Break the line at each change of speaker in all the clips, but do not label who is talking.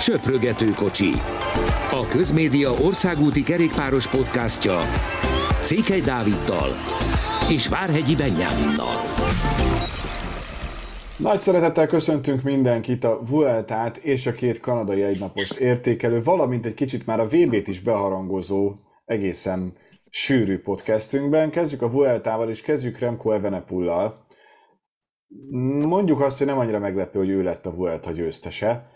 Söprögető kocsi. A Közmédia országúti kerékpáros podcastja Székely Dáviddal és Várhegyi Benyáminnal.
Nagy szeretettel köszöntünk mindenkit a Vueltát és a két kanadai egynapos értékelő, valamint egy kicsit már a VB-t is beharangozó egészen sűrű podcastünkben. Kezdjük a Vueltával és kezdjük Remco Evenepullal. Mondjuk azt, hogy nem annyira meglepő, hogy ő lett a Vuelta győztese.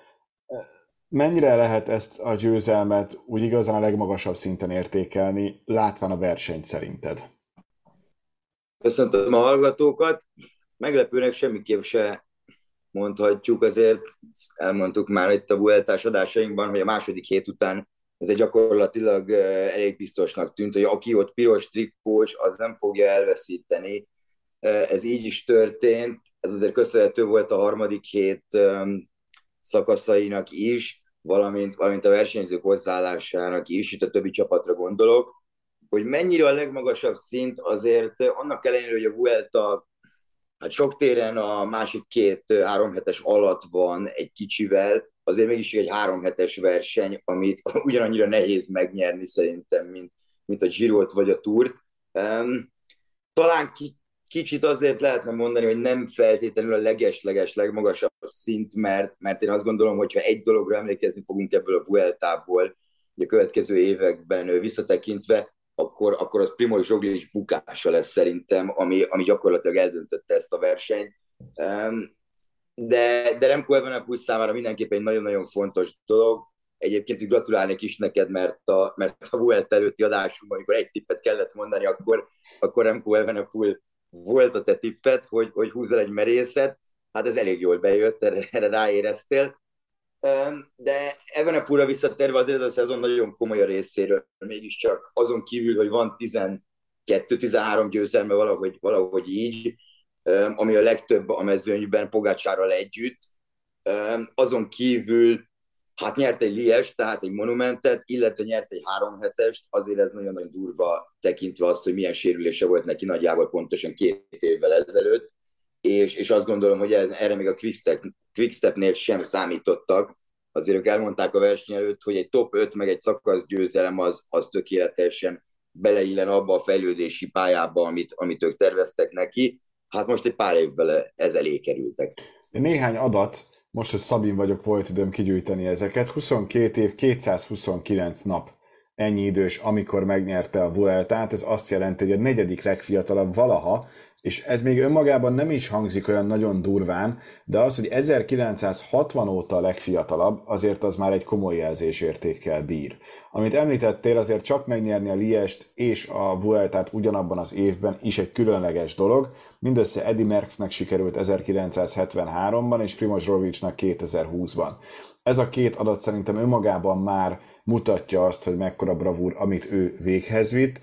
Mennyire lehet ezt a győzelmet úgy igazán a legmagasabb szinten értékelni, látván a versenyt szerinted?
Köszöntöm a hallgatókat. Meglepőnek semmiképp se mondhatjuk, azért elmondtuk már itt a Vueltás adásainkban, hogy a második hét után ez egy gyakorlatilag elég biztosnak tűnt, hogy aki ott piros trikós, az nem fogja elveszíteni. Ez így is történt, ez azért köszönhető volt a harmadik hét szakaszainak is, valamint, valamint a versenyzők hozzáállásának is, itt a többi csapatra gondolok, hogy mennyire a legmagasabb szint azért annak ellenére, hogy a Vuelta hát sok téren a másik két három hetes alatt van egy kicsivel, azért mégis egy három hetes verseny, amit ugyanannyira nehéz megnyerni szerintem, mint, mint a Girot vagy a Tourt. Um, talán ki, kicsit azért lehetne mondani, hogy nem feltétlenül a leges-leges legmagasabb szint, mert, mert én azt gondolom, hogy egy dologra emlékezni fogunk ebből a Vueltából, a következő években visszatekintve, akkor, akkor az Primoz Zsoglic bukása lesz szerintem, ami, ami gyakorlatilag eldöntötte ezt a versenyt. De, de Remco Evenepoel számára mindenképpen egy nagyon-nagyon fontos dolog. Egyébként gratulálnék is neked, mert a, mert a Vuelta előtti adásunkban, amikor egy tippet kellett mondani, akkor, akkor Remco Evenepoel volt a te tippet, hogy, hogy húzzal egy merészet, hát ez elég jól bejött, erre, erre ráéreztél. De ebben a pura visszatérve azért a szezon nagyon komoly a részéről, mégiscsak azon kívül, hogy van 12-13 győzelme valahogy, valahogy így, ami a legtöbb a mezőnyben Pogácsárral együtt, azon kívül hát nyert egy Lies, tehát egy monumentet, illetve nyert egy három hetest, azért ez nagyon-nagyon durva tekintve azt, hogy milyen sérülése volt neki nagyjából pontosan két évvel ezelőtt, és, és azt gondolom, hogy ez, erre még a Quickstep, Quickstepnél sem számítottak. Azért ők elmondták a verseny előtt, hogy egy top 5 meg egy szakasz győzelem az, az tökéletesen beleillen abba a fejlődési pályába, amit, amit ők terveztek neki. Hát most egy pár évvel ez elé kerültek.
Néhány adat, most, hogy Szabin vagyok, volt időm kigyűjteni ezeket. 22 év, 229 nap ennyi idős, amikor megnyerte a Vueltát, ez azt jelenti, hogy a negyedik legfiatalabb valaha, és ez még önmagában nem is hangzik olyan nagyon durván, de az, hogy 1960 óta a legfiatalabb, azért az már egy komoly jelzésértékkel bír. Amit említettél, azért csak megnyerni a Liest és a Vueltát ugyanabban az évben is egy különleges dolog. Mindössze Eddie Merckxnek sikerült 1973-ban, és Primoz Rovicnak 2020-ban. Ez a két adat szerintem önmagában már mutatja azt, hogy mekkora bravúr, amit ő véghez vitt.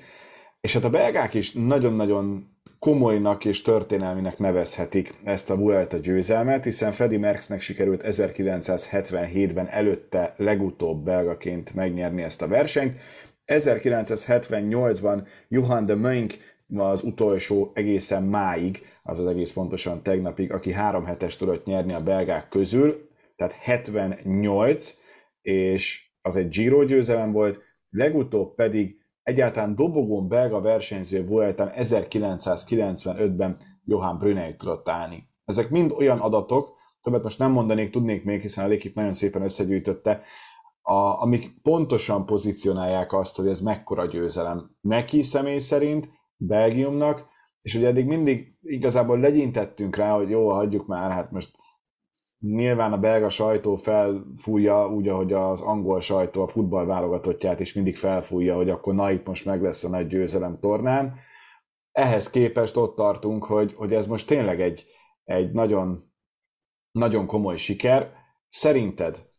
És hát a belgák is nagyon-nagyon komolynak és történelminek nevezhetik ezt a Vuelta győzelmet, hiszen Freddie Merckxnek sikerült 1977-ben előtte legutóbb belgaként megnyerni ezt a versenyt. 1978-ban Johan de Mönk az utolsó egészen máig, az az egész pontosan tegnapig, aki három hetes tudott nyerni a belgák közül, tehát 78, és az egy Giro győzelem volt, legutóbb pedig Egyáltalán dobogón belga versenyző Vueltán 1995-ben Johan Brunei tudott állni. Ezek mind olyan adatok, többet most nem mondanék, tudnék még, hiszen a Lékip nagyon szépen összegyűjtötte, a, amik pontosan pozícionálják azt, hogy ez mekkora győzelem neki személy szerint, Belgiumnak, és ugye eddig mindig igazából legyintettünk rá, hogy jó, hagyjuk már, hát most Nyilván a belga sajtó felfújja, úgy, ahogy az angol sajtó a futball válogatottját is mindig felfújja, hogy akkor na itt most meg lesz a nagy győzelem tornán. Ehhez képest ott tartunk, hogy, hogy ez most tényleg egy, egy nagyon, nagyon komoly siker. Szerinted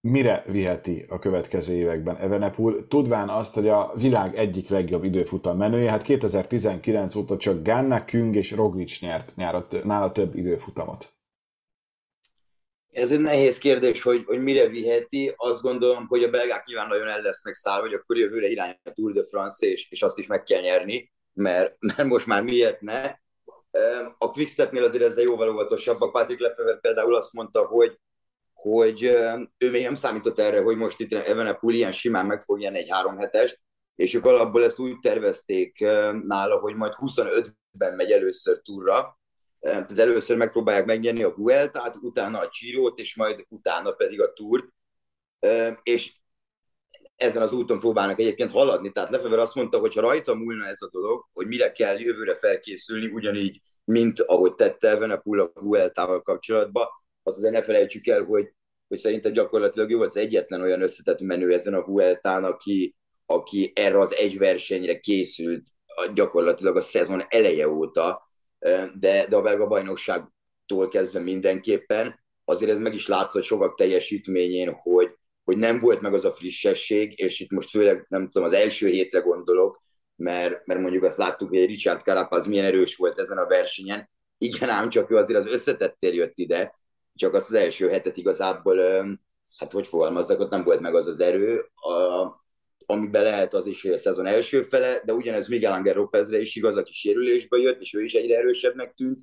mire viheti a következő években Evenepul, tudván azt, hogy a világ egyik legjobb időfutam menője, hát 2019 óta csak Ganna, Küng és Roglic nyert nála több időfutamot.
Ez egy nehéz kérdés, hogy, hogy mire viheti. Azt gondolom, hogy a belgák nyilván nagyon el lesznek száll, hogy akkor jövőre irány a Tour de France, és, és azt is meg kell nyerni, mert, mert most már miért ne. A Quickstepnél azért ezzel jóval óvatosabbak. Patrick Lefever például azt mondta, hogy hogy ő még nem számított erre, hogy most itt Evenepul ilyen simán meg egy három hetest, és ők alapból ezt úgy tervezték nála, hogy majd 25-ben megy először túra, tehát először megpróbálják megnyerni a Vueltát, utána a Csírót, és majd utána pedig a Túrt, és ezen az úton próbálnak egyébként haladni. Tehát Lefever azt mondta, hogy ha rajta múlna ez a dolog, hogy mire kell jövőre felkészülni, ugyanígy, mint ahogy tette Evenepul a Vueltával kapcsolatban, az azért ne felejtsük el, hogy, hogy szerintem gyakorlatilag ő volt az egyetlen olyan összetett menő ezen a Vueltán, aki, aki erre az egy versenyre készült gyakorlatilag a szezon eleje óta, de, de a belga bajnokságtól kezdve mindenképpen, azért ez meg is látszott sokak teljesítményén, hogy, hogy nem volt meg az a frissesség, és itt most főleg nem tudom, az első hétre gondolok, mert, mert mondjuk azt láttuk, hogy Richard Carapaz milyen erős volt ezen a versenyen. Igen, ám csak ő azért az összetettél jött ide, csak az, az első hetet igazából, hát hogy fogalmazzak, ott nem volt meg az az erő, a, amiben lehet az is, hogy a szezon első fele, de ugyanez Miguel Ángel Lópezre is igaz, aki sérülésbe jött, és ő is egyre erősebbnek tűnt.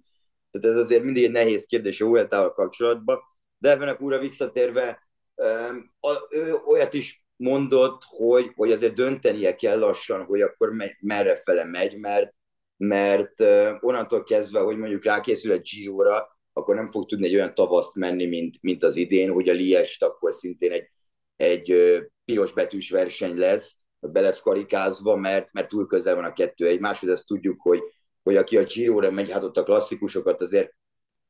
Tehát ez azért mindig egy nehéz kérdés a Hueltával kapcsolatban. De Evenek újra visszatérve, ő olyat is mondott, hogy, hogy azért döntenie kell lassan, hogy akkor merre fele megy, mert, mert onnantól kezdve, hogy mondjuk rákészül egy Giro-ra, akkor nem fog tudni egy olyan tavaszt menni, mint, mint az idén, hogy a Liest akkor szintén egy, egy piros betűs verseny lesz, be lesz mert, mert túl közel van a kettő egymáshoz, ezt tudjuk, hogy, hogy aki a Giro-ra megy, hát ott a klasszikusokat azért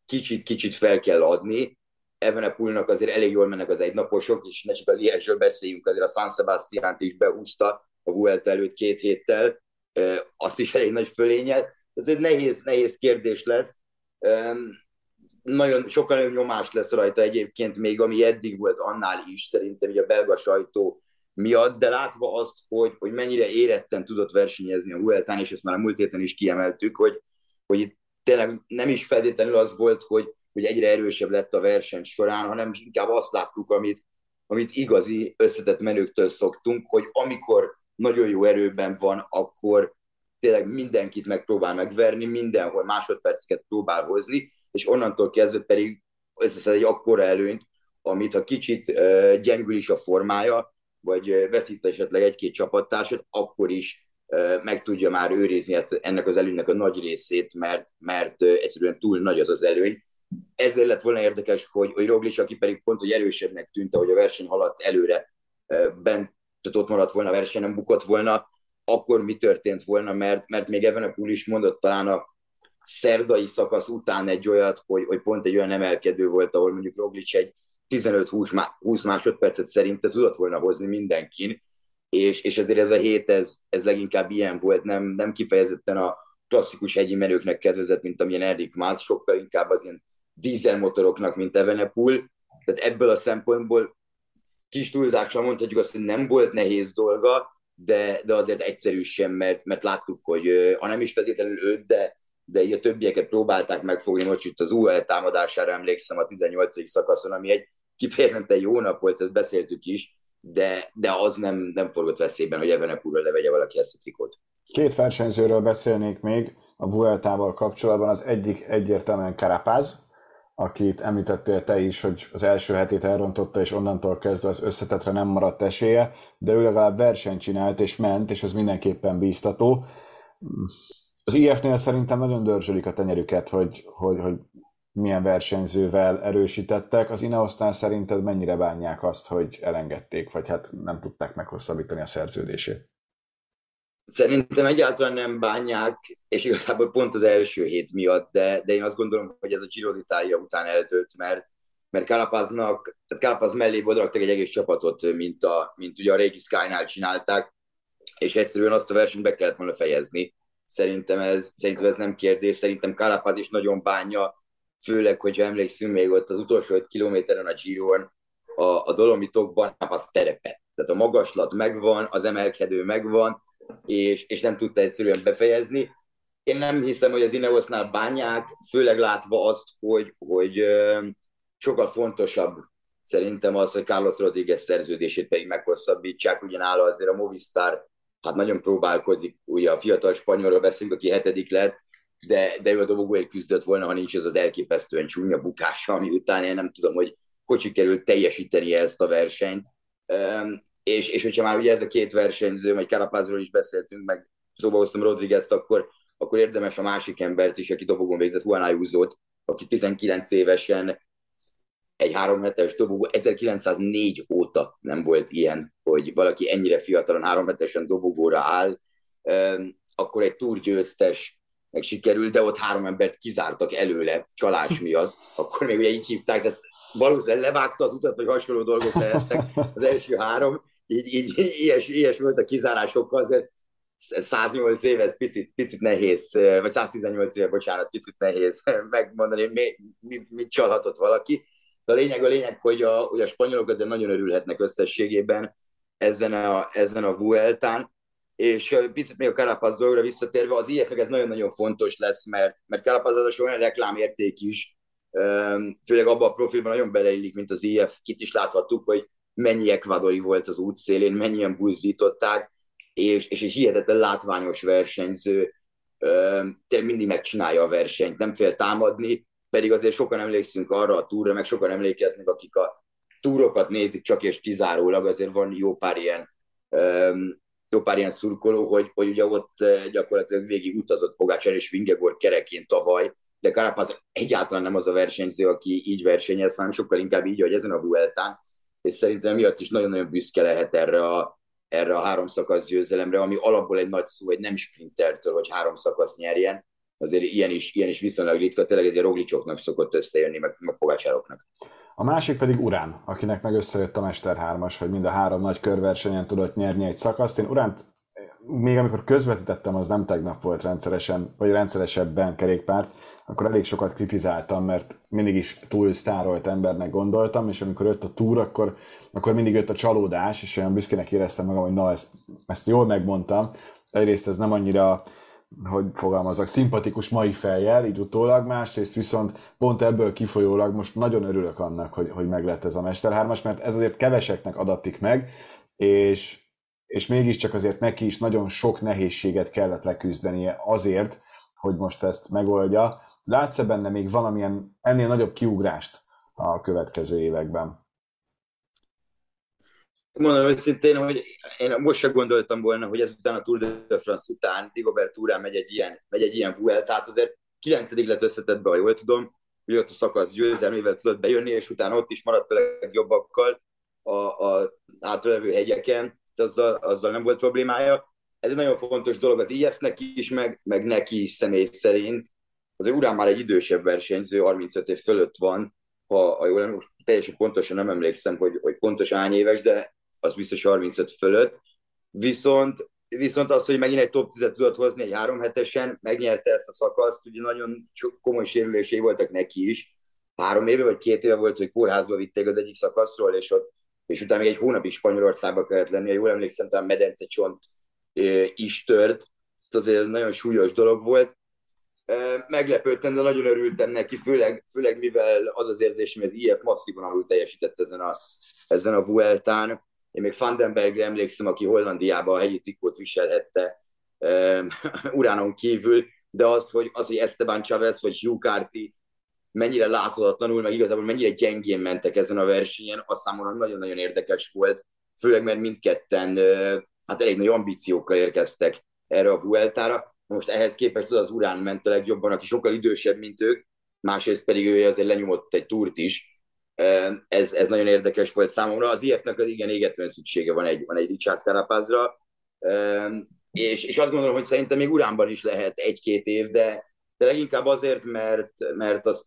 kicsit-kicsit fel kell adni, Evenepulnak azért elég jól mennek az egynaposok, és ne csak a Liesről beszéljünk, azért a San sebastian is behúzta a Vuelta előtt két héttel, azt is elég nagy fölényel. Ez egy nehéz, nehéz kérdés lesz. Nagyon, sokkal nagyobb nyomás lesz rajta egyébként még, ami eddig volt annál is, szerintem hogy a belga sajtó miatt, de látva azt, hogy, hogy mennyire éretten tudott versenyezni a Vueltán, és ezt már a múlt héten is kiemeltük, hogy, hogy itt tényleg nem is feltétlenül az volt, hogy, hogy egyre erősebb lett a verseny során, hanem inkább azt láttuk, amit, amit igazi összetett menőktől szoktunk, hogy amikor nagyon jó erőben van, akkor tényleg mindenkit megpróbál megverni, mindenhol másodperceket próbál hozni, és onnantól kezdve pedig összeszed egy akkora előnyt, amit ha kicsit gyengül is a formája, vagy veszít esetleg egy-két csapattársat, akkor is meg tudja már őrizni ezt, ennek az előnynek a nagy részét, mert, mert egyszerűen túl nagy az az előny, ezért lett volna érdekes, hogy, hogy Roglic, aki pedig pont, hogy erősebbnek tűnt, hogy a verseny haladt előre, bent, tehát ott maradt volna a verseny, nem bukott volna, akkor mi történt volna, mert, mert még Evenepoel is mondott talán a szerdai szakasz után egy olyat, hogy, hogy pont egy olyan emelkedő volt, ahol mondjuk Roglic egy 15-20 másodpercet szerinte tudott volna hozni mindenkin, és, és ezért ez a hét, ez, ez leginkább ilyen volt, nem, nem kifejezetten a klasszikus hegyi menőknek kedvezett, mint amilyen Erik Mász, sokkal inkább az ilyen dízelmotoroknak, mint Evenepul. Tehát ebből a szempontból kis túlzással mondhatjuk azt, hogy nem volt nehéz dolga, de, de azért egyszerű sem, mert, mert láttuk, hogy ha nem is feltétlenül őt, de, de a többieket próbálták megfogni, most itt az UL támadására emlékszem a 18. szakaszon, ami egy kifejezetten jó nap volt, ezt beszéltük is, de, de az nem, nem forgott veszélyben, hogy Evenepulról levegye valaki ezt a trikót.
Két versenyzőről beszélnék még a Vueltával kapcsolatban. Az egyik egyértelműen Karapáz, akit említettél te is, hogy az első hetét elrontotta, és onnantól kezdve az összetetre nem maradt esélye, de ő legalább versenyt csinált, és ment, és az mindenképpen bíztató. Az IF-nél szerintem nagyon dörzsölik a tenyerüket, hogy, hogy, hogy milyen versenyzővel erősítettek. Az Ineosznál szerinted mennyire bánják azt, hogy elengedték, vagy hát nem tudták meghosszabbítani a szerződését?
Szerintem egyáltalán nem bánják, és igazából pont az első hét miatt, de, de én azt gondolom, hogy ez a Giro d'Italia után eldőlt, mert, mert Carapaznak, tehát Carapaz mellé odraktak egy egész csapatot, mint, a, mint ugye a régi Sky-nál csinálták, és egyszerűen azt a versenyt be kellett volna fejezni. Szerintem ez, szerintem ez nem kérdés, szerintem Carapaz is nagyon bánja, főleg, hogyha emlékszünk még ott az utolsó öt kilométeren a Giron, a, a Dolomitokban, az terepet. Tehát a magaslat megvan, az emelkedő megvan, és, és nem tudta egyszerűen befejezni. Én nem hiszem, hogy az Ineosnál bánják, főleg látva azt, hogy, hogy sokkal fontosabb szerintem az, hogy Carlos Rodriguez szerződését pedig meghosszabbítsák, ugyanáll azért a Movistar hát nagyon próbálkozik, ugye a fiatal spanyolról beszélünk, aki hetedik lett, de, de ő a dobogóért küzdött volna, ha nincs ez az elképesztően csúnya bukása, ami után én nem tudom, hogy hogy sikerült teljesíteni ezt a versenyt. És, és hogyha már ugye ez a két versenyző, vagy Carapazról is beszéltünk, meg szóba hoztam Rodriguez-t, akkor, akkor érdemes a másik embert is, aki dobogon végzett, Juan Ayuso-t, aki 19 évesen egy három hetes dobogó, 1904 óta nem volt ilyen, hogy valaki ennyire fiatalon három hetesen dobogóra áll, akkor egy túrgyőztes meg sikerült, de ott három embert kizártak előle csalás miatt, akkor még ugye így hívták, tehát valószínűleg levágta az utat, vagy hasonló dolgok lehettek az első három, így, így ilyes, ilyes volt a kizárásokkal, azért 108 év, ez picit, picit nehéz, vagy 118 év, bocsánat, picit nehéz megmondani, hogy mi, mi, mit csalhatott valaki. De a lényeg a lényeg, hogy a, hogy a spanyolok azért nagyon örülhetnek összességében ezen a, ezen a Vueltán, és picit még a Carapaz dolgra visszatérve, az if ez nagyon-nagyon fontos lesz, mert, mert Carapaz az olyan reklámérték is, főleg abban a profilban nagyon beleillik, mint az IF, itt is láthattuk, hogy mennyi ekvadori volt az útszélén, mennyien buzdították, és, és egy hihetetlen látványos versenyző, tényleg mindig megcsinálja a versenyt, nem fél támadni, pedig azért sokan emlékszünk arra a túra, meg sokan emlékeznek, akik a túrokat nézik csak és kizárólag, azért van jó pár ilyen jó pár ilyen szurkoló, hogy, hogy ugye ott gyakorlatilag végig utazott Pogácsán és Vingegaard kerekén tavaly, de Carapaz egyáltalán nem az a versenyző, aki így versenyez, hanem sokkal inkább így, hogy ezen a Vueltán, és szerintem miatt is nagyon-nagyon büszke lehet erre a, erre a három szakasz győzelemre, ami alapból egy nagy szó, egy nem sprintertől, hogy három szakasz nyerjen, azért ilyen is, ilyen is viszonylag ritka, tényleg egy roglicsoknak szokott összejönni, meg, meg pogácsároknak.
A másik pedig Urán, akinek meg összejött a Mester 3-as, hogy mind a három nagy körversenyen tudott nyerni egy szakaszt. Én Uránt még amikor közvetítettem, az nem tegnap volt rendszeresen, vagy rendszeresebben kerékpárt, akkor elég sokat kritizáltam, mert mindig is túl sztárolt embernek gondoltam, és amikor jött a túr, akkor, akkor mindig jött a csalódás, és olyan büszkének éreztem magam, hogy na, ezt, ezt jól megmondtam. Egyrészt ez nem annyira hogy fogalmazok, szimpatikus mai fejjel, így utólag, másrészt viszont pont ebből kifolyólag most nagyon örülök annak, hogy, hogy meg lett ez a Mester 3 mert ez azért keveseknek adatik meg, és, és mégiscsak azért neki is nagyon sok nehézséget kellett leküzdenie azért, hogy most ezt megoldja. Látsz-e benne még valamilyen ennél nagyobb kiugrást a következő években?
Mondom őszintén, hogy én most sem gondoltam volna, hogy ezután a Tour de France után Rigobert túrán megy egy ilyen, megy egy ilyen Vuelta, tehát azért kilencedik lett összetettbe, ha jól tudom, hogy ott a szakasz győzelmével tudott bejönni, és utána ott is maradt a legjobbakkal a, a átlevő hegyeken, azzal, azzal nem volt problémája. Ez egy nagyon fontos dolog az IF-nek is, meg, meg neki is személy szerint. Azért urán már egy idősebb versenyző, 35 év fölött van, ha, ha jól nem, teljesen pontosan nem emlékszem, hogy, hogy pontosan hány éves, de az biztos 35 fölött. Viszont, viszont az, hogy megint egy top 10 tudott hozni egy három hetesen, megnyerte ezt a szakaszt, ugye nagyon komoly sérülései voltak neki is. Három éve vagy két éve volt, hogy kórházba vitték az egyik szakaszról, és ott és utána még egy hónapig Spanyolországba kellett lenni, jól emlékszem, talán medence csont is tört, ez azért nagyon súlyos dolog volt. Meglepődtem, de nagyon örültem neki, főleg, főleg mivel az az érzésem, hogy az IF masszívan alul teljesített ezen a, ezen a Vueltán. Én még Vandenbergre emlékszem, aki Hollandiában a hegyi trikót viselhette um, uránon kívül, de az, hogy, az, hogy Esteban Chavez vagy Hugh Carty mennyire láthatatlanul, meg igazából mennyire gyengén mentek ezen a versenyen, az számomra nagyon-nagyon érdekes volt, főleg mert mindketten hát elég nagy ambíciókkal érkeztek erre a Vueltára. Most ehhez képest az az Urán ment a legjobban, aki sokkal idősebb, mint ők, másrészt pedig ő azért lenyomott egy túrt is, ez, ez nagyon érdekes volt számomra. Az IF-nek az igen égetően szüksége van egy, van egy Richard Carapazra, és, és azt gondolom, hogy szerintem még Uránban is lehet egy-két év, de, de leginkább azért, mert, mert azt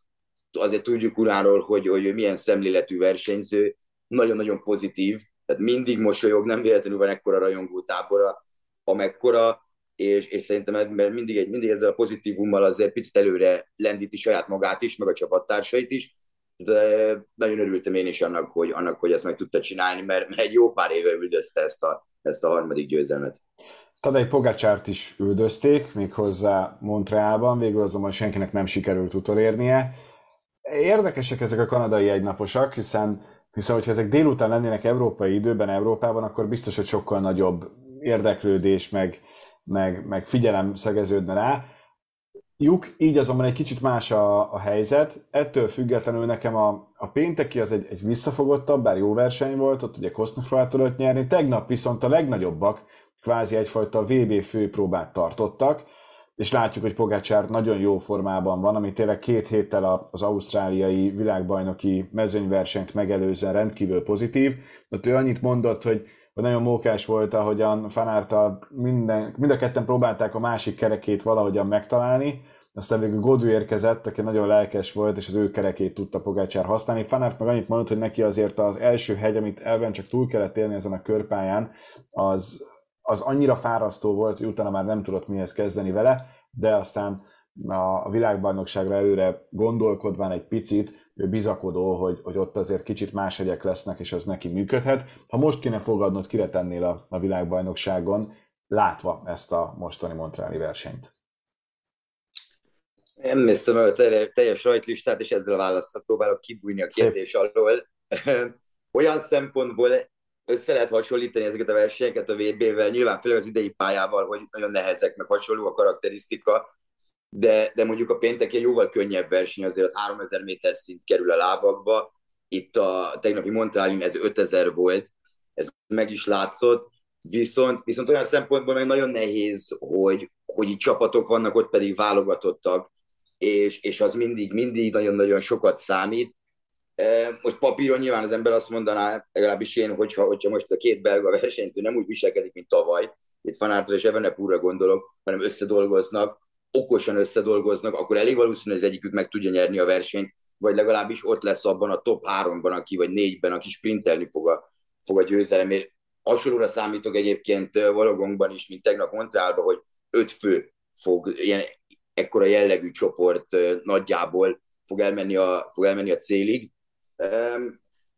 azért tudjuk Uránról, hogy, hogy milyen szemléletű versenyző, nagyon-nagyon pozitív, tehát mindig mosolyog, nem véletlenül van ekkora rajongó tábora, amekkora, és, és szerintem mert mindig, egy, mindig ezzel a pozitívummal azért picit előre lendíti saját magát is, meg a csapattársait is, de nagyon örültem én is annak, hogy, annak, hogy ezt meg tudta csinálni, mert, mert egy jó pár éve üldözte ezt a, ezt a harmadik győzelmet.
Tadej Pogácsárt is üldözték, méghozzá Montrealban, végül azonban senkinek nem sikerült utolérnie. Érdekesek ezek a kanadai egynaposak, hiszen, hiszen hogyha ezek délután lennének európai időben Európában, akkor biztos, hogy sokkal nagyobb érdeklődés, meg, meg, meg figyelem szegeződne rá Juk, így azonban egy kicsit más a, a helyzet. Ettől függetlenül nekem a, a pénteki az egy, egy visszafogottabb, bár jó verseny volt, ott ugye Kosznafrál tudott nyerni. Tegnap viszont a legnagyobbak kvázi egyfajta VB főpróbát tartottak, és látjuk, hogy Pogácsár nagyon jó formában van, ami tényleg két héttel az ausztráliai világbajnoki mezőnyversenyt megelőzően rendkívül pozitív. Ott ő annyit mondott, hogy hogy nagyon mókás volt, ahogyan Fanártal minden, mind a ketten próbálták a másik kerekét valahogyan megtalálni, aztán végül Godú érkezett, aki nagyon lelkes volt, és az ő kerekét tudta Pogácsár használni. Fanárt meg annyit mondott, hogy neki azért az első hegy, amit elven csak túl kellett élni ezen a körpályán, az, az annyira fárasztó volt, hogy utána már nem tudott mihez kezdeni vele, de aztán a világbajnokságra előre gondolkodván egy picit, bizakodó, hogy, hogy ott azért kicsit más hegyek lesznek, és az neki működhet. Ha most kéne fogadnod, kire tennél a, a világbajnokságon, látva ezt a mostani Montreali versenyt?
Nem néztem el a teljes rajtlistát, és ezzel a válaszra próbálok kibújni a kérdés alól. Olyan szempontból össze lehet hasonlítani ezeket a versenyeket a VB-vel, nyilván főleg az idei pályával, hogy nagyon nehezek, meg hasonló a karakterisztika, de, de mondjuk a péntek egy jóval könnyebb verseny, azért 3000 méter szint kerül a lábakba, itt a tegnapi Montrealin ez 5000 volt, ez meg is látszott, viszont, viszont olyan szempontból meg nagyon nehéz, hogy, hogy itt csapatok vannak, ott pedig válogatottak, és, és az mindig, mindig nagyon-nagyon sokat számít. E, most papíron nyilván az ember azt mondaná, legalábbis én, hogyha, hogyha most a két belga versenyző nem úgy viselkedik, mint tavaly, itt Fanártól és Evenepúra gondolok, hanem összedolgoznak, okosan összedolgoznak, akkor elég valószínű, hogy az egyikük meg tudja nyerni a versenyt, vagy legalábbis ott lesz abban a top háromban, aki, vagy négyben, aki sprintelni fog a, fog a győzelemért. Hasonlóra számítok egyébként Valogongban is, mint tegnap Montrealban, hogy öt fő fog, ilyen ekkora jellegű csoport nagyjából fog elmenni a, fog elmenni a célig.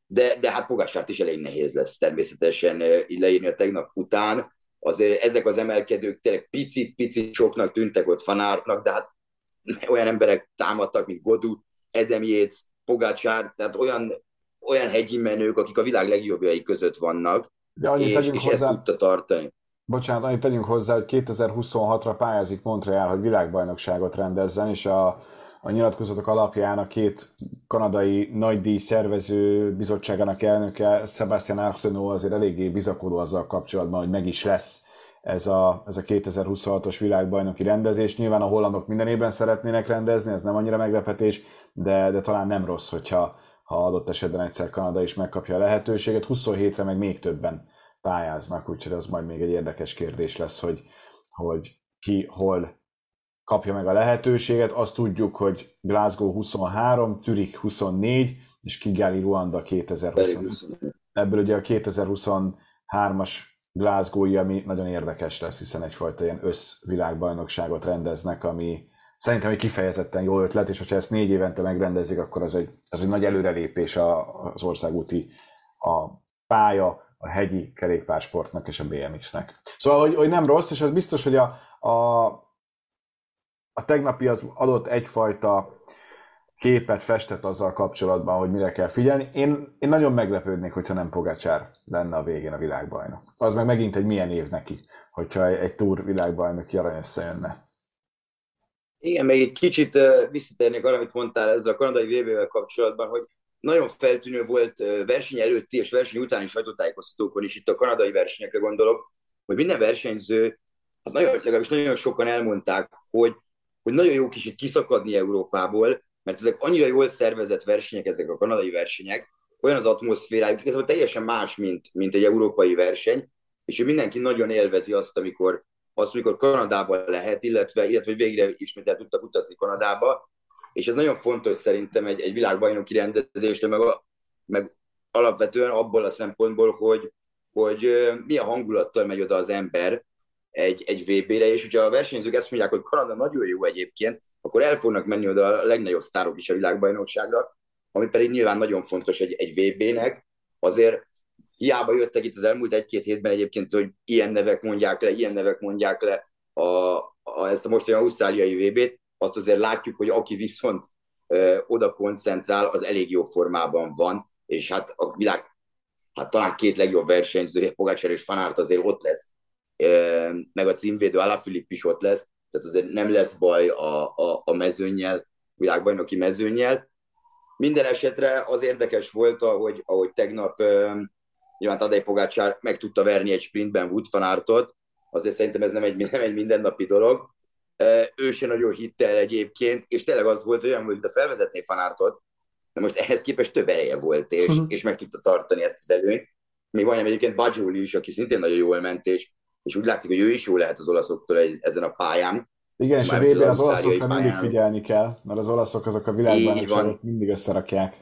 De, de hát Pogásárt is elég nehéz lesz természetesen leírni a tegnap után azért ezek az emelkedők tényleg picit-picit soknak tűntek ott fanártnak, de hát olyan emberek támadtak, mint Godú, Edem Yates, Pogácsár, tehát olyan, olyan hegyi menők, akik a világ legjobbjai között vannak, de annyit és, és hozzá... ezt tudta tartani.
Bocsánat, annyit tegyünk hozzá, hogy 2026-ra pályázik Montreal, hogy világbajnokságot rendezzen, és a, a nyilatkozatok alapján a két kanadai nagydíj szervező bizottságának elnöke, Sebastian Arsenault azért eléggé bizakodó azzal kapcsolatban, hogy meg is lesz ez a, ez a 2026-os világbajnoki rendezés. Nyilván a hollandok minden évben szeretnének rendezni, ez nem annyira meglepetés, de, de talán nem rossz, hogyha ha adott esetben egyszer Kanada is megkapja a lehetőséget. 27-re meg még többen pályáznak, úgyhogy az majd még egy érdekes kérdés lesz, hogy, hogy ki hol kapja meg a lehetőséget. Azt tudjuk, hogy Glasgow 23, Zürich 24, és Kigali Ruanda 2020. Ebből ugye a 2023-as Glasgow-i, ami nagyon érdekes lesz, hiszen egyfajta ilyen összvilágbajnokságot rendeznek, ami szerintem egy kifejezetten jó ötlet, és hogyha ezt négy évente megrendezik, akkor az egy, az egy nagy előrelépés az országúti a pálya, a hegyi kerékpársportnak és a BMX-nek. Szóval, hogy, hogy nem rossz, és az biztos, hogy a, a a tegnapi az adott egyfajta képet festett azzal kapcsolatban, hogy mire kell figyelni. Én, én nagyon meglepődnék, hogyha nem Pogacsár lenne a végén a világbajnok. Az meg megint egy milyen év neki, hogyha egy, egy túr világbajnoki arany összejönne.
Igen, még egy kicsit visszatérnék arra, amit mondtál ezzel a kanadai vb kapcsolatban, hogy nagyon feltűnő volt verseny előtti és verseny utáni sajtótájékoztatókon is, itt a kanadai versenyekre gondolok, hogy minden versenyző, hát nagyon, legalábbis nagyon sokan elmondták, hogy hogy nagyon jó kicsit kiszakadni Európából, mert ezek annyira jól szervezett versenyek, ezek a kanadai versenyek, olyan az atmoszférájuk, ez teljesen más, mint, mint egy európai verseny, és hogy mindenki nagyon élvezi azt, amikor, azt, amikor Kanadában lehet, illetve, illetve végre ismét el tudtak utazni Kanadába, és ez nagyon fontos szerintem egy, egy világbajnoki rendezésre, meg, a, meg alapvetően abból a szempontból, hogy, hogy milyen hangulattal megy oda az ember, egy, egy VB-re, és hogyha a versenyzők ezt mondják, hogy Kanada nagyon jó egyébként, akkor el fognak menni oda a legnagyobb sztárok is a világbajnokságra, ami pedig nyilván nagyon fontos egy, egy VB-nek. Azért hiába jöttek itt az elmúlt egy-két hétben egyébként, hogy ilyen nevek mondják le, ilyen nevek mondják le a, a, ezt a mostani ausztráliai VB-t, azt azért látjuk, hogy aki viszont ö, oda koncentrál, az elég jó formában van, és hát a világ hát talán két legjobb versenyzője, Pogácsár és Fanárt azért ott lesz meg a címvédő Alaphilipp is ott lesz, tehát azért nem lesz baj a, a, a mezőnyel, világbajnoki mezőnyel. Minden esetre az érdekes volt, ahogy, ahogy tegnap nyilván Tadej Pogácsár meg tudta verni egy sprintben Wood van Aertot, azért szerintem ez nem egy, nem egy mindennapi dolog. Ő se nagyon hitte el egyébként, és tényleg az volt olyan, hogy a felvezetné Fanártot, de most ehhez képest több ereje volt, és, uh-huh. és meg tudta tartani ezt az előnyt. Még majdnem egyébként Bajoli is, aki szintén nagyon jól ment, és, és úgy látszik, hogy ő is jó lehet az olaszoktól egy, ezen a pályán.
Igen, és a vb az olaszokra mindig figyelni kell, mert az olaszok azok a világban mindig összerakják.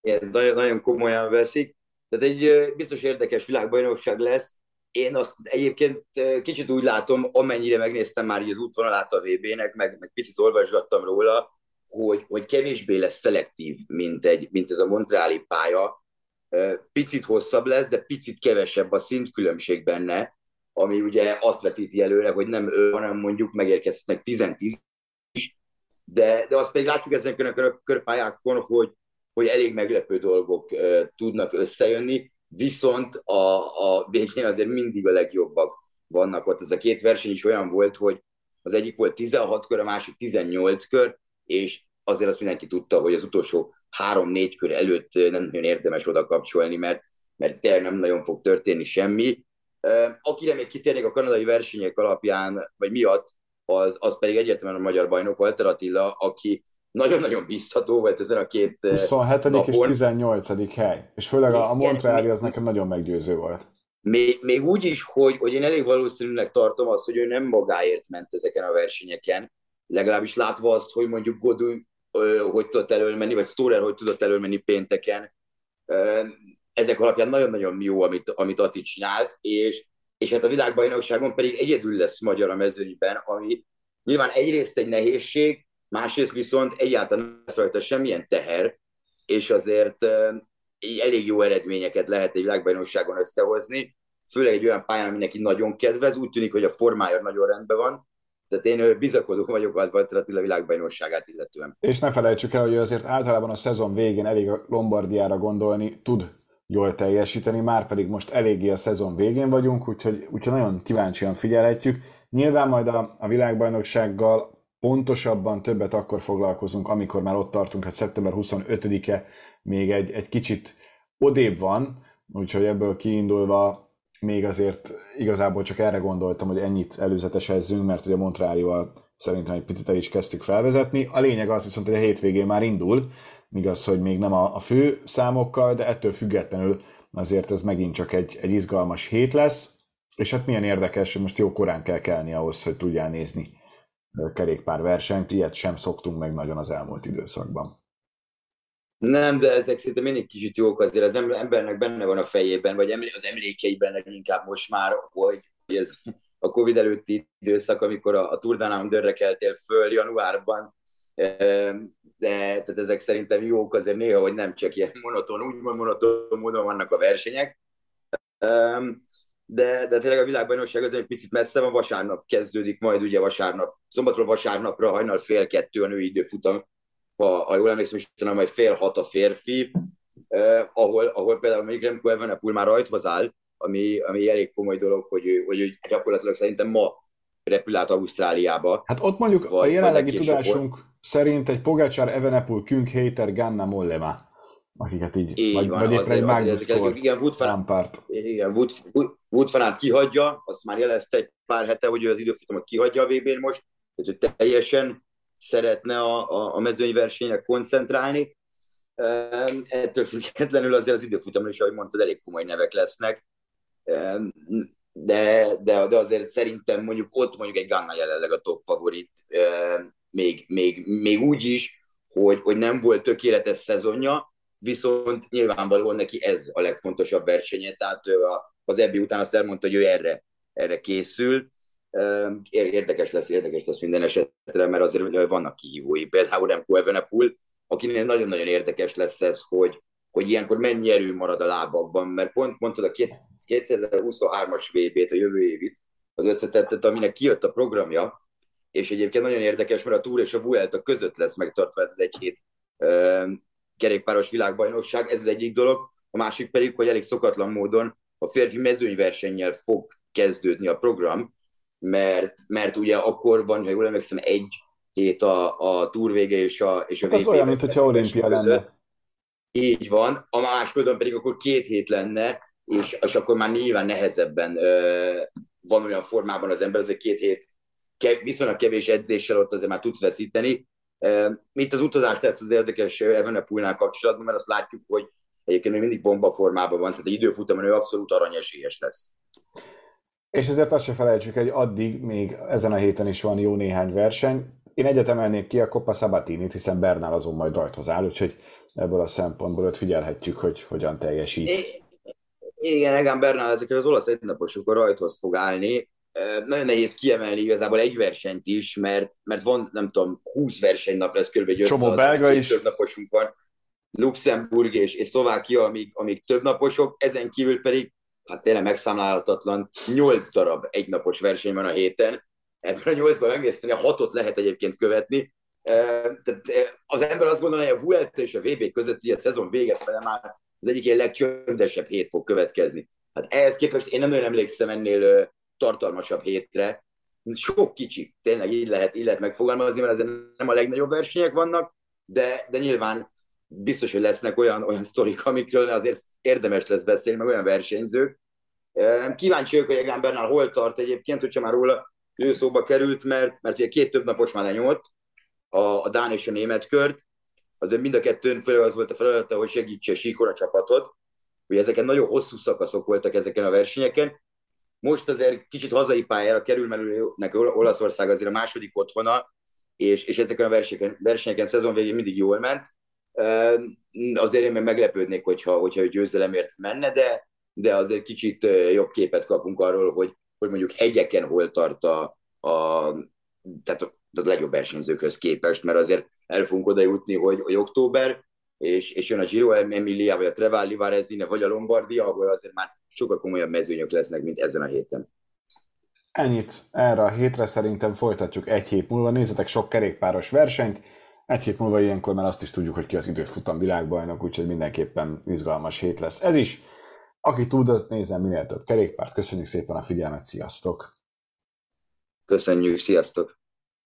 Igen, nagyon, nagyon komolyan veszik. Tehát egy biztos érdekes világbajnokság lesz. Én azt egyébként kicsit úgy látom, amennyire megnéztem már az útvonalát a VB-nek, meg, meg picit olvasgattam róla, hogy, hogy kevésbé lesz szelektív, mint, egy, mint ez a Montreali pálya. Picit hosszabb lesz, de picit kevesebb a szintkülönbség benne, ami ugye azt vetíti előre, hogy nem ő, hanem mondjuk megérkeznek 10-10 is, de, de azt pedig látjuk ezen a körpályákon, hogy, hogy elég meglepő dolgok uh, tudnak összejönni, viszont a, a végén azért mindig a legjobbak vannak ott. Ez a két verseny is olyan volt, hogy az egyik volt 16 kör, a másik 18 kör, és azért azt mindenki tudta, hogy az utolsó három-négy kör előtt nem nagyon érdemes oda kapcsolni, mert, mert tényleg nem nagyon fog történni semmi. Akire még kitérnék a kanadai versenyek alapján, vagy miatt, az, az pedig egyértelműen a magyar bajnok Walter Attila, aki nagyon-nagyon biztató volt ezen a két
27. napon. és 18. hely. És főleg a, a Montreali az nekem nagyon meggyőző volt.
Még, még úgy is, hogy, hogy én elég valószínűleg tartom azt, hogy ő nem magáért ment ezeken a versenyeken, legalábbis látva azt, hogy mondjuk Godu hogy tudott előmenni, vagy Storer hogy tudott előmenni pénteken. Ezek alapján nagyon-nagyon jó, amit, amit Ati csinált, és, és hát a világbajnokságon pedig egyedül lesz magyar a mezőnyben, ami nyilván egyrészt egy nehézség, másrészt viszont egyáltalán nem lesz rajta semmilyen teher, és azért elég jó eredményeket lehet egy világbajnokságon összehozni, főleg egy olyan pályán, ami neki nagyon kedvez, úgy tűnik, hogy a formája nagyon rendben van, tehát én bizakodó vagyok Walter Attila világbajnokságát illetően.
És ne felejtsük el, hogy azért általában a szezon végén elég a Lombardiára gondolni tud jól teljesíteni, már pedig most eléggé a szezon végén vagyunk, úgyhogy, úgyhogy nagyon kíváncsian figyelhetjük. Nyilván majd a, a világbajnoksággal pontosabban többet akkor foglalkozunk, amikor már ott tartunk, hogy szeptember 25-e még egy, egy kicsit odébb van, úgyhogy ebből kiindulva még azért igazából csak erre gondoltam, hogy ennyit előzetesezzünk, mert ugye Montrealival szerintem egy picit el is kezdtük felvezetni. A lényeg az viszont, hogy a hétvégén már indul, igaz, hogy még nem a, a fő számokkal, de ettől függetlenül azért ez megint csak egy, egy izgalmas hét lesz, és hát milyen érdekes, hogy most jó korán kell kelni ahhoz, hogy tudjál nézni kerékpár versenyt, ilyet sem szoktunk meg nagyon az elmúlt időszakban.
Nem, de ezek szerintem mindig kicsit jók azért, az embernek benne van a fejében, vagy az emlékeiben leginkább most már, hogy ez a Covid előtti időszak, amikor a, a Tour Down Under-re keltél föl januárban, de tehát ezek szerintem jók azért néha, hogy nem csak ilyen monoton, úgymond monoton módon vannak a versenyek. De, de tényleg a világbajnokság azért egy picit messze van, vasárnap kezdődik, majd ugye vasárnap, szombatról vasárnapra hajnal fél kettő a női időfutam ha, ha jól emlékszem, is majd fél hat a férfi, eh, ahol, ahol például még Remco Evenepoel már rajthoz áll, ami, ami elég komoly dolog, hogy ő, hogy ő gyakorlatilag szerintem ma repül át Ausztráliába.
Hát ott mondjuk vagy, a jelenlegi tudásunk. Szerint egy Pogacar, Evenepoel, Künk, Hater, Ganna, Mollema akiket így, így vagy, van, vagy éppen egy Magnus Kort,
igen, Lampard. Igen, Wood, Wood, fanát kihagyja, azt már jelezte egy pár hete, hogy ő az időfutamot kihagyja a VB-n most, hogy teljesen szeretne a, a, a mezőnyversenyre koncentrálni. Ettől függetlenül azért az időfutamon is, ahogy mondtad, elég komoly nevek lesznek. De, de, de azért szerintem mondjuk ott mondjuk egy Ganna jelenleg a top favorit, még, még, még úgy is, hogy, hogy nem volt tökéletes szezonja, viszont nyilvánvalóan neki ez a legfontosabb versenye, tehát ő az ebbi után azt elmondta, hogy ő erre, erre készül, Érdekes lesz, érdekes lesz minden esetre, mert azért vannak kihívói. Például Remco Evenepoel, akinél nagyon-nagyon érdekes lesz ez, hogy, hogy ilyenkor mennyi erő marad a lábakban, mert pont mondtad a 2023-as VB-t, a jövő évit, az összetettet, aminek kijött a programja, és egyébként nagyon érdekes, mert a Tour és a Vuelta között lesz megtartva ez az egy hét kerékpáros világbajnokság, ez az egyik dolog, a másik pedig, hogy elég szokatlan módon a férfi mezőnyversennyel fog kezdődni a program, mert, mert ugye akkor van, ha jól emlékszem, egy hét a, a túr vége és a, és a
hát az olyan, mintha olimpia lenne.
Így van, a másodon pedig akkor két hét lenne, és, és akkor már nyilván nehezebben ö, van olyan formában az ember, azért két hét ke, viszonylag kevés edzéssel ott azért már tudsz veszíteni. Mint az utazás tesz az érdekes Evenepoolnál kapcsolatban, mert azt látjuk, hogy egyébként még mindig bomba formában van, tehát egy időfutamon ő abszolút aranyesélyes lesz.
És ezért azt se felejtsük, hogy addig még ezen a héten is van jó néhány verseny. Én egyet emelnék ki a Coppa Sabatinit, hiszen Bernál azon majd rajthoz áll, úgyhogy ebből a szempontból ott figyelhetjük, hogy hogyan teljesít.
É, igen, Egan Bernál ezekkel az olasz egynaposokon rajthoz fog állni. Nagyon nehéz kiemelni igazából egy versenyt is, mert, mert van, nem tudom, 20 versenynap lesz egy
Csomó belga is.
Több naposunk van. Luxemburg és, és Szlovákia, amíg, amíg több naposok, ezen kívül pedig hát tényleg megszámlálhatatlan, 8 darab egynapos verseny van a héten. Ebből a 8-ban megnézteni, a hatot lehet egyébként követni. Tehát az ember azt gondolja, hogy a Vuelta és a VB közötti a szezon vége fele már az egyik ilyen legcsöndesebb hét fog következni. Hát ehhez képest én nem nagyon emlékszem ennél tartalmasabb hétre. Sok kicsi, tényleg így lehet, így lehet megfogalmazni, mert ezen nem a legnagyobb versenyek vannak, de, de nyilván biztos, hogy lesznek olyan, olyan sztorik, amikről azért érdemes lesz beszélni, meg olyan versenyzők. Kíváncsi vagyok, hogy Egan Bernal hol tart egyébként, hogyha már róla ő szóba került, mert, mert ugye két több napos már lenyolt, a, a Dán és a német kört, azért mind a kettőn főleg az volt a feladata, hogy segítse síkor a csapatot. Ugye ezeken nagyon hosszú szakaszok voltak ezeken a versenyeken. Most azért kicsit hazai pályára kerül, mert Olaszország azért a második otthona, és, és ezeken a versenyeken, versenyeken szezon végén mindig jól ment. Azért én meg meglepődnék, hogyha, hogyha ő győzelemért menne, de, de azért kicsit jobb képet kapunk arról, hogy, hogy mondjuk hegyeken hol tart a, a tehát a, a legjobb versenyzőkhöz képest, mert azért el fogunk oda jutni, hogy, hogy október, és, és jön a Giro Emilia, vagy a Trevalli Varezine, vagy a Lombardia, ahol azért már sokkal komolyabb mezőnyök lesznek, mint ezen a héten.
Ennyit erre a hétre szerintem folytatjuk egy hét múlva. Nézzetek sok kerékpáros versenyt, egy hét múlva ilyenkor már azt is tudjuk, hogy ki az időfutam világbajnok, úgyhogy mindenképpen izgalmas hét lesz ez is. Aki tud, az nézzen minél több kerékpárt. Köszönjük szépen a figyelmet, sziasztok!
Köszönjük, sziasztok!